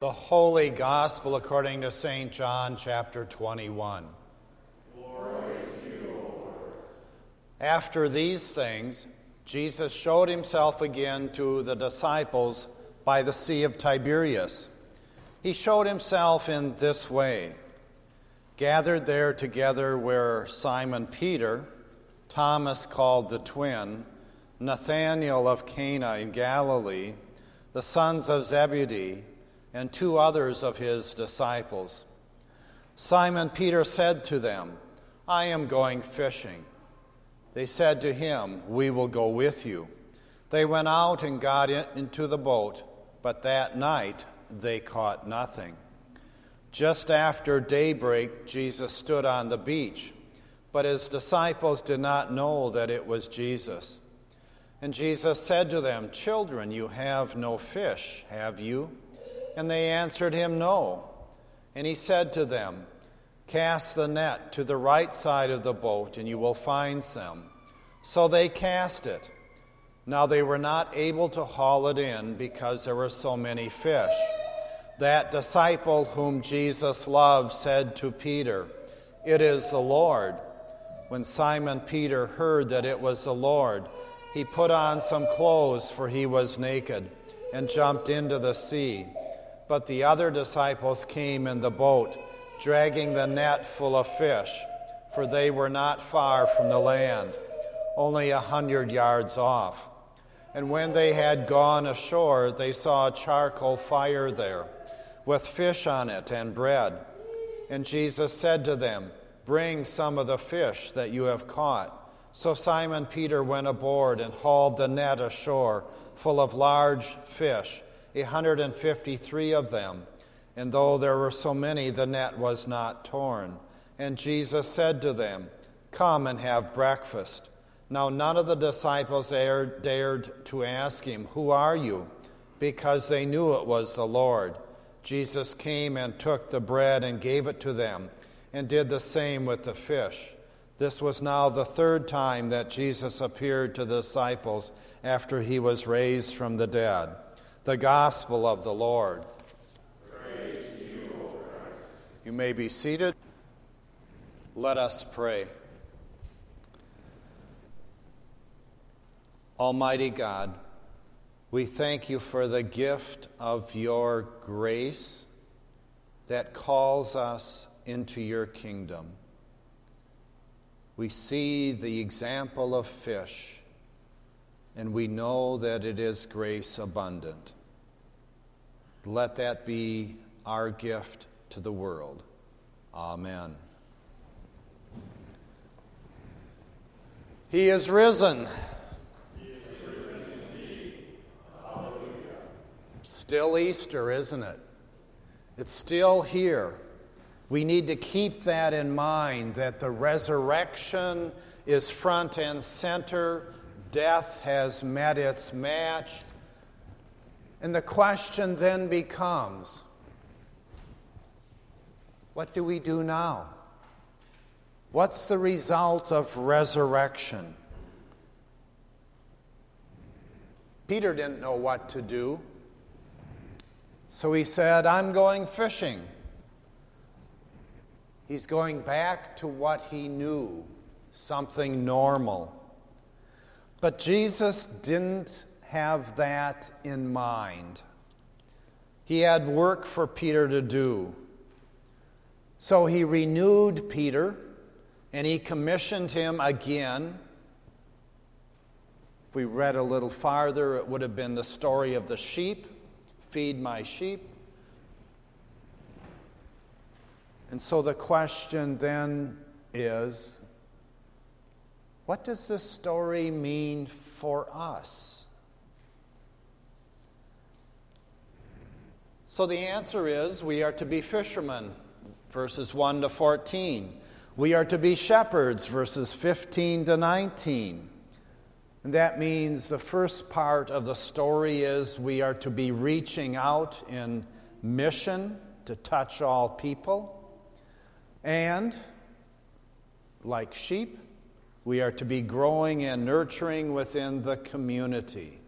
The Holy Gospel according to St. John, chapter 21. After these things, Jesus showed himself again to the disciples by the Sea of Tiberias. He showed himself in this way. Gathered there together were Simon Peter, Thomas called the twin, Nathanael of Cana in Galilee, the sons of Zebedee, and two others of his disciples. Simon Peter said to them, I am going fishing. They said to him, We will go with you. They went out and got into the boat, but that night they caught nothing. Just after daybreak, Jesus stood on the beach, but his disciples did not know that it was Jesus. And Jesus said to them, Children, you have no fish, have you? And they answered him, No. And he said to them, Cast the net to the right side of the boat, and you will find some. So they cast it. Now they were not able to haul it in because there were so many fish. That disciple whom Jesus loved said to Peter, It is the Lord. When Simon Peter heard that it was the Lord, he put on some clothes, for he was naked, and jumped into the sea. But the other disciples came in the boat, dragging the net full of fish, for they were not far from the land, only a hundred yards off. And when they had gone ashore, they saw a charcoal fire there, with fish on it and bread. And Jesus said to them, Bring some of the fish that you have caught. So Simon Peter went aboard and hauled the net ashore, full of large fish 153 of them. And though there were so many, the net was not torn. And Jesus said to them, Come and have breakfast. Now none of the disciples dared to ask him, Who are you? because they knew it was the Lord. Jesus came and took the bread and gave it to them, and did the same with the fish. This was now the third time that Jesus appeared to the disciples after he was raised from the dead. The Gospel of the Lord. You, you may be seated. Let us pray. Almighty God, we thank you for the gift of your grace that calls us into your kingdom. We see the example of fish and we know that it is grace abundant. Let that be our gift to the world. Amen. He is risen. He is risen Still Easter, isn't it? It's still here. We need to keep that in mind that the resurrection is front and center Death has met its match. And the question then becomes what do we do now? What's the result of resurrection? Peter didn't know what to do. So he said, I'm going fishing. He's going back to what he knew, something normal. But Jesus didn't have that in mind. He had work for Peter to do. So he renewed Peter and he commissioned him again. If we read a little farther, it would have been the story of the sheep feed my sheep. And so the question then is what does this story mean for us? So the answer is we are to be fishermen, verses 1 to 14. We are to be shepherds, verses 15 to 19. And that means the first part of the story is we are to be reaching out in mission to touch all people. And, like sheep, we are to be growing and nurturing within the community.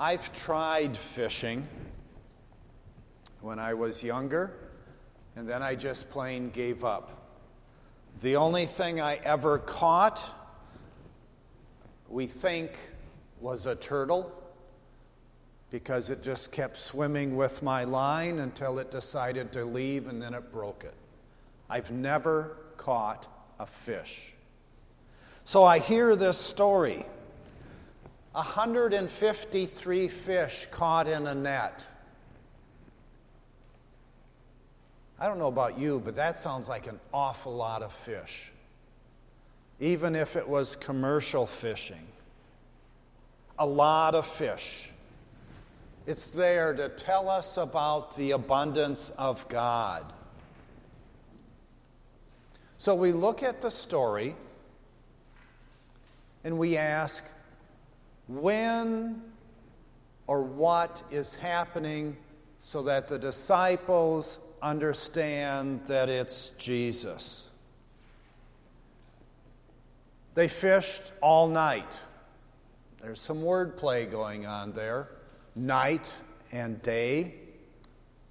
I've tried fishing when I was younger, and then I just plain gave up. The only thing I ever caught, we think, was a turtle because it just kept swimming with my line until it decided to leave and then it broke it. I've never caught a fish. So I hear this story 153 fish caught in a net. I don't know about you, but that sounds like an awful lot of fish, even if it was commercial fishing. A lot of fish. It's there to tell us about the abundance of God. So we look at the story and we ask when or what is happening so that the disciples understand that it's Jesus. They fished all night. There's some wordplay going on there. Night and day.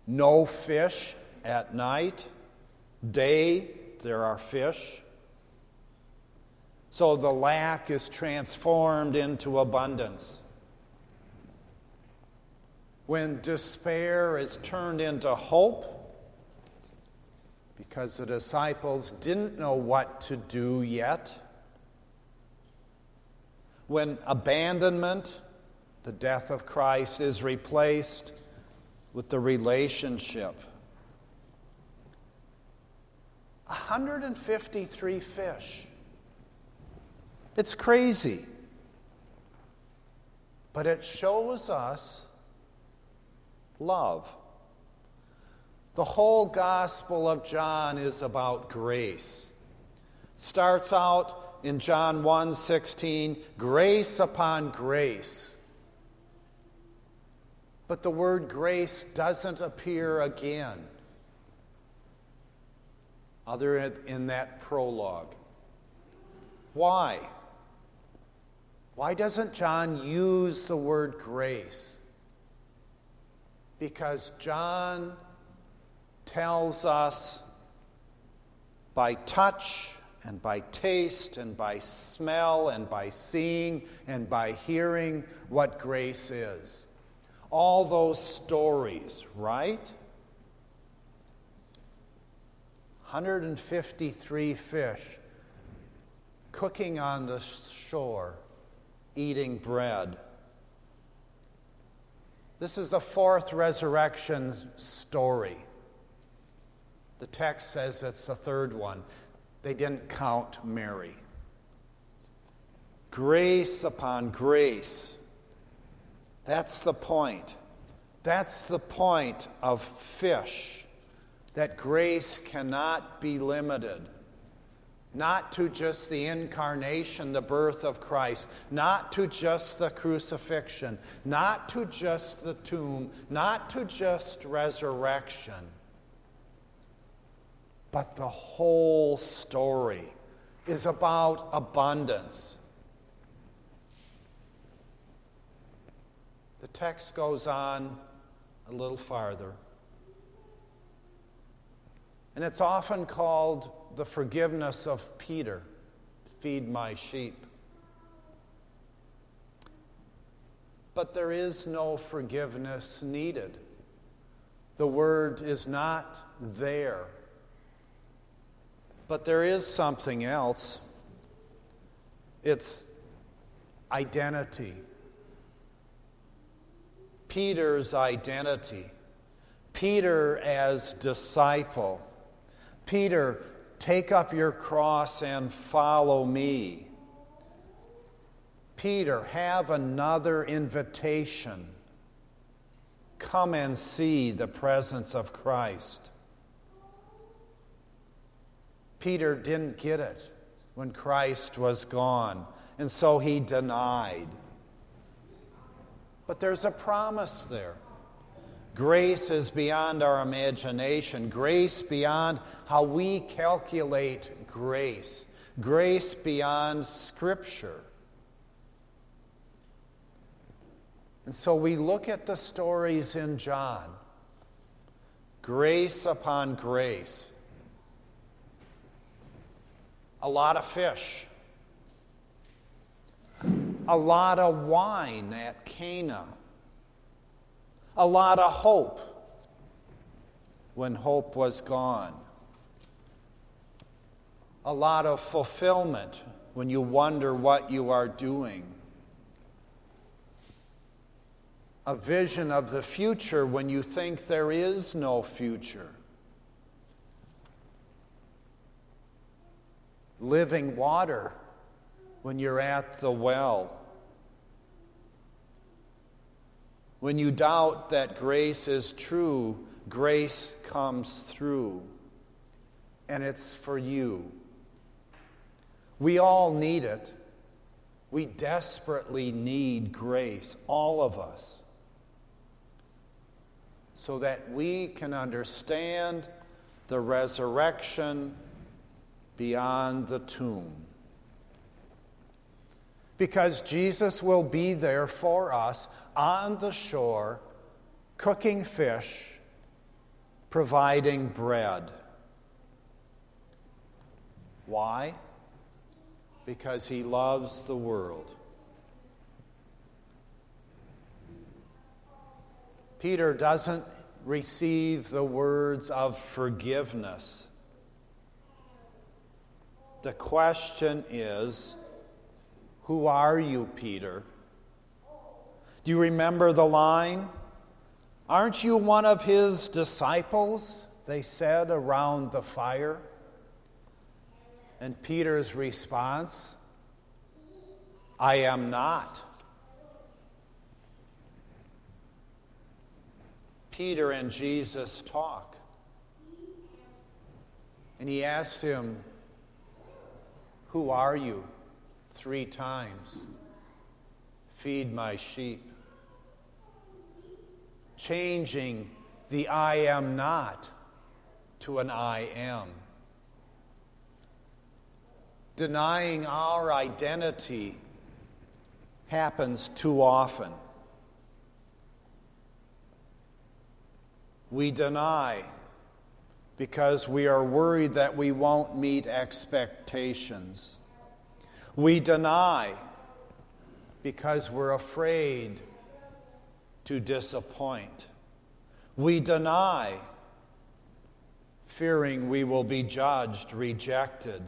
No fish at night. Day, there are fish. So the lack is transformed into abundance when despair is turned into hope because the disciples didn't know what to do yet. When abandonment, the death of Christ, is replaced with the relationship. 153 fish. It's crazy. But it shows us love. The whole Gospel of John is about grace. Starts out in John 1 16, grace upon grace. But the word grace doesn't appear again, other in that prologue. Why? Why doesn't John use the word grace? Because John tells us by touch and by taste and by smell and by seeing and by hearing what grace is. All those stories, right? 153 fish cooking on the shore, eating bread. This is the fourth resurrection story. The text says it's the third one. They didn't count Mary. Grace upon grace. That's the point. That's the point of fish, that grace cannot be limited. Not to just the incarnation, the birth of Christ, not to just the crucifixion, not to just the tomb, not to just resurrection but the whole story is about abundance. The text goes on a little farther. And it's often called the forgiveness of Peter feed my sheep. But there is no forgiveness needed. The word is not there but there is something else it's identity. Peter's identity. Peter as disciple. Peter, take up your cross and follow me. Peter, have another invitation. Come and see the presence of Christ. Peter didn't get it when Christ was gone, and so he denied. But there's a promise there. Grace is beyond our imagination, grace beyond how we calculate grace, grace beyond Scripture. And so we look at the stories in John. Grace upon grace, a lot of fish, a lot of wine at Cana, a lot of hope when hope was gone, a lot of fulfillment when you wonder what you are doing a vision of the future when you think there is no future. Living water when you're at the well. When you doubt that grace is true, grace comes through, and it's for you. We all need it. We desperately need grace, all of us so that we can understand the resurrection beyond the tomb. Because Jesus will be there for us on the shore, cooking fish, providing bread. Why? Because he loves the world. Peter doesn't receive the words of forgiveness. The question is Who are you, Peter? Do you remember the line? Aren't you one of his disciples? They said around the fire. And Peter's response I am not. Peter and Jesus talk. And he asked him, Who are you? Three times. Feed my sheep. Changing the I am not to an I am. Denying our identity happens too often. We deny because we are worried that we won't meet expectations. We deny because we're afraid to disappoint. We deny fearing we will be judged, rejected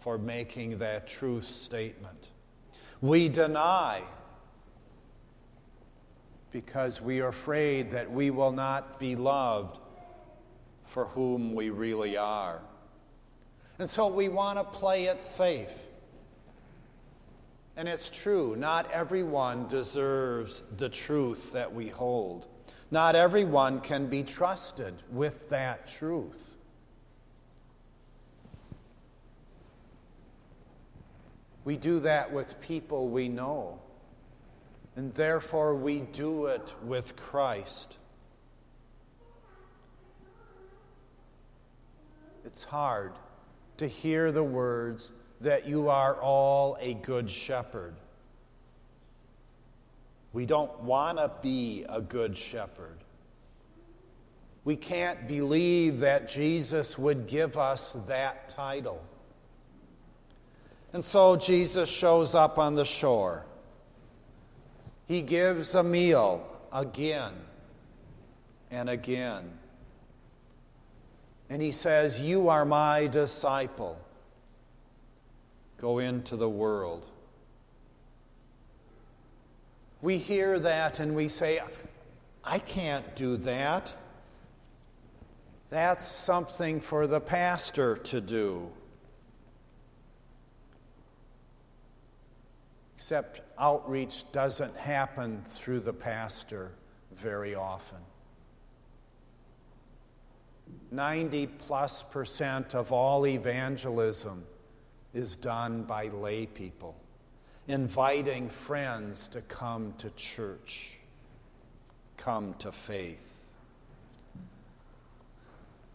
for making that truth statement. We deny because we are afraid that we will not be loved for whom we really are. And so we want to play it safe. And it's true, not everyone deserves the truth that we hold. Not everyone can be trusted with that truth. We do that with people we know and therefore we do it with Christ. It's hard to hear the words that you are all a good shepherd. We don't want to be a good shepherd. We can't believe that Jesus would give us that title. And so Jesus shows up on the shore. He gives a meal again and again. And he says, You are my disciple. Go into the world. We hear that and we say, I can't do that. That's something for the pastor to do. Except outreach doesn't happen through the pastor very often. 90 plus percent of all evangelism is done by lay people, inviting friends to come to church, come to faith.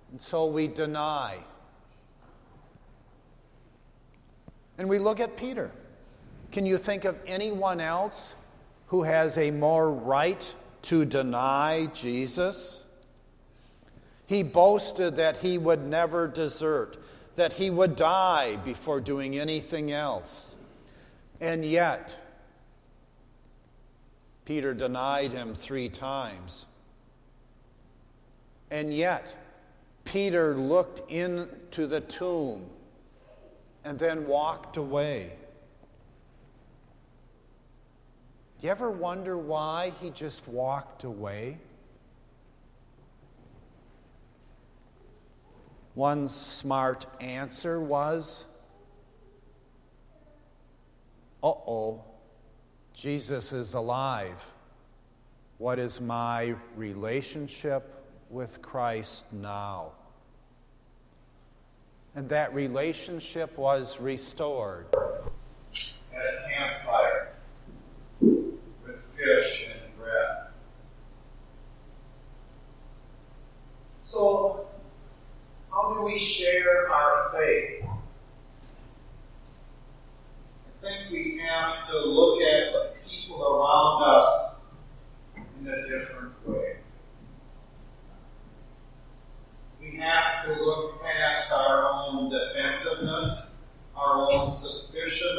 And so we deny. And we look at Peter. Can you think of anyone else who has a more right to deny Jesus? He boasted that he would never desert, that he would die before doing anything else. And yet, Peter denied him three times. And yet, Peter looked into the tomb and then walked away. You ever wonder why he just walked away? One smart answer was uh oh, Jesus is alive. What is my relationship with Christ now? And that relationship was restored. suspicion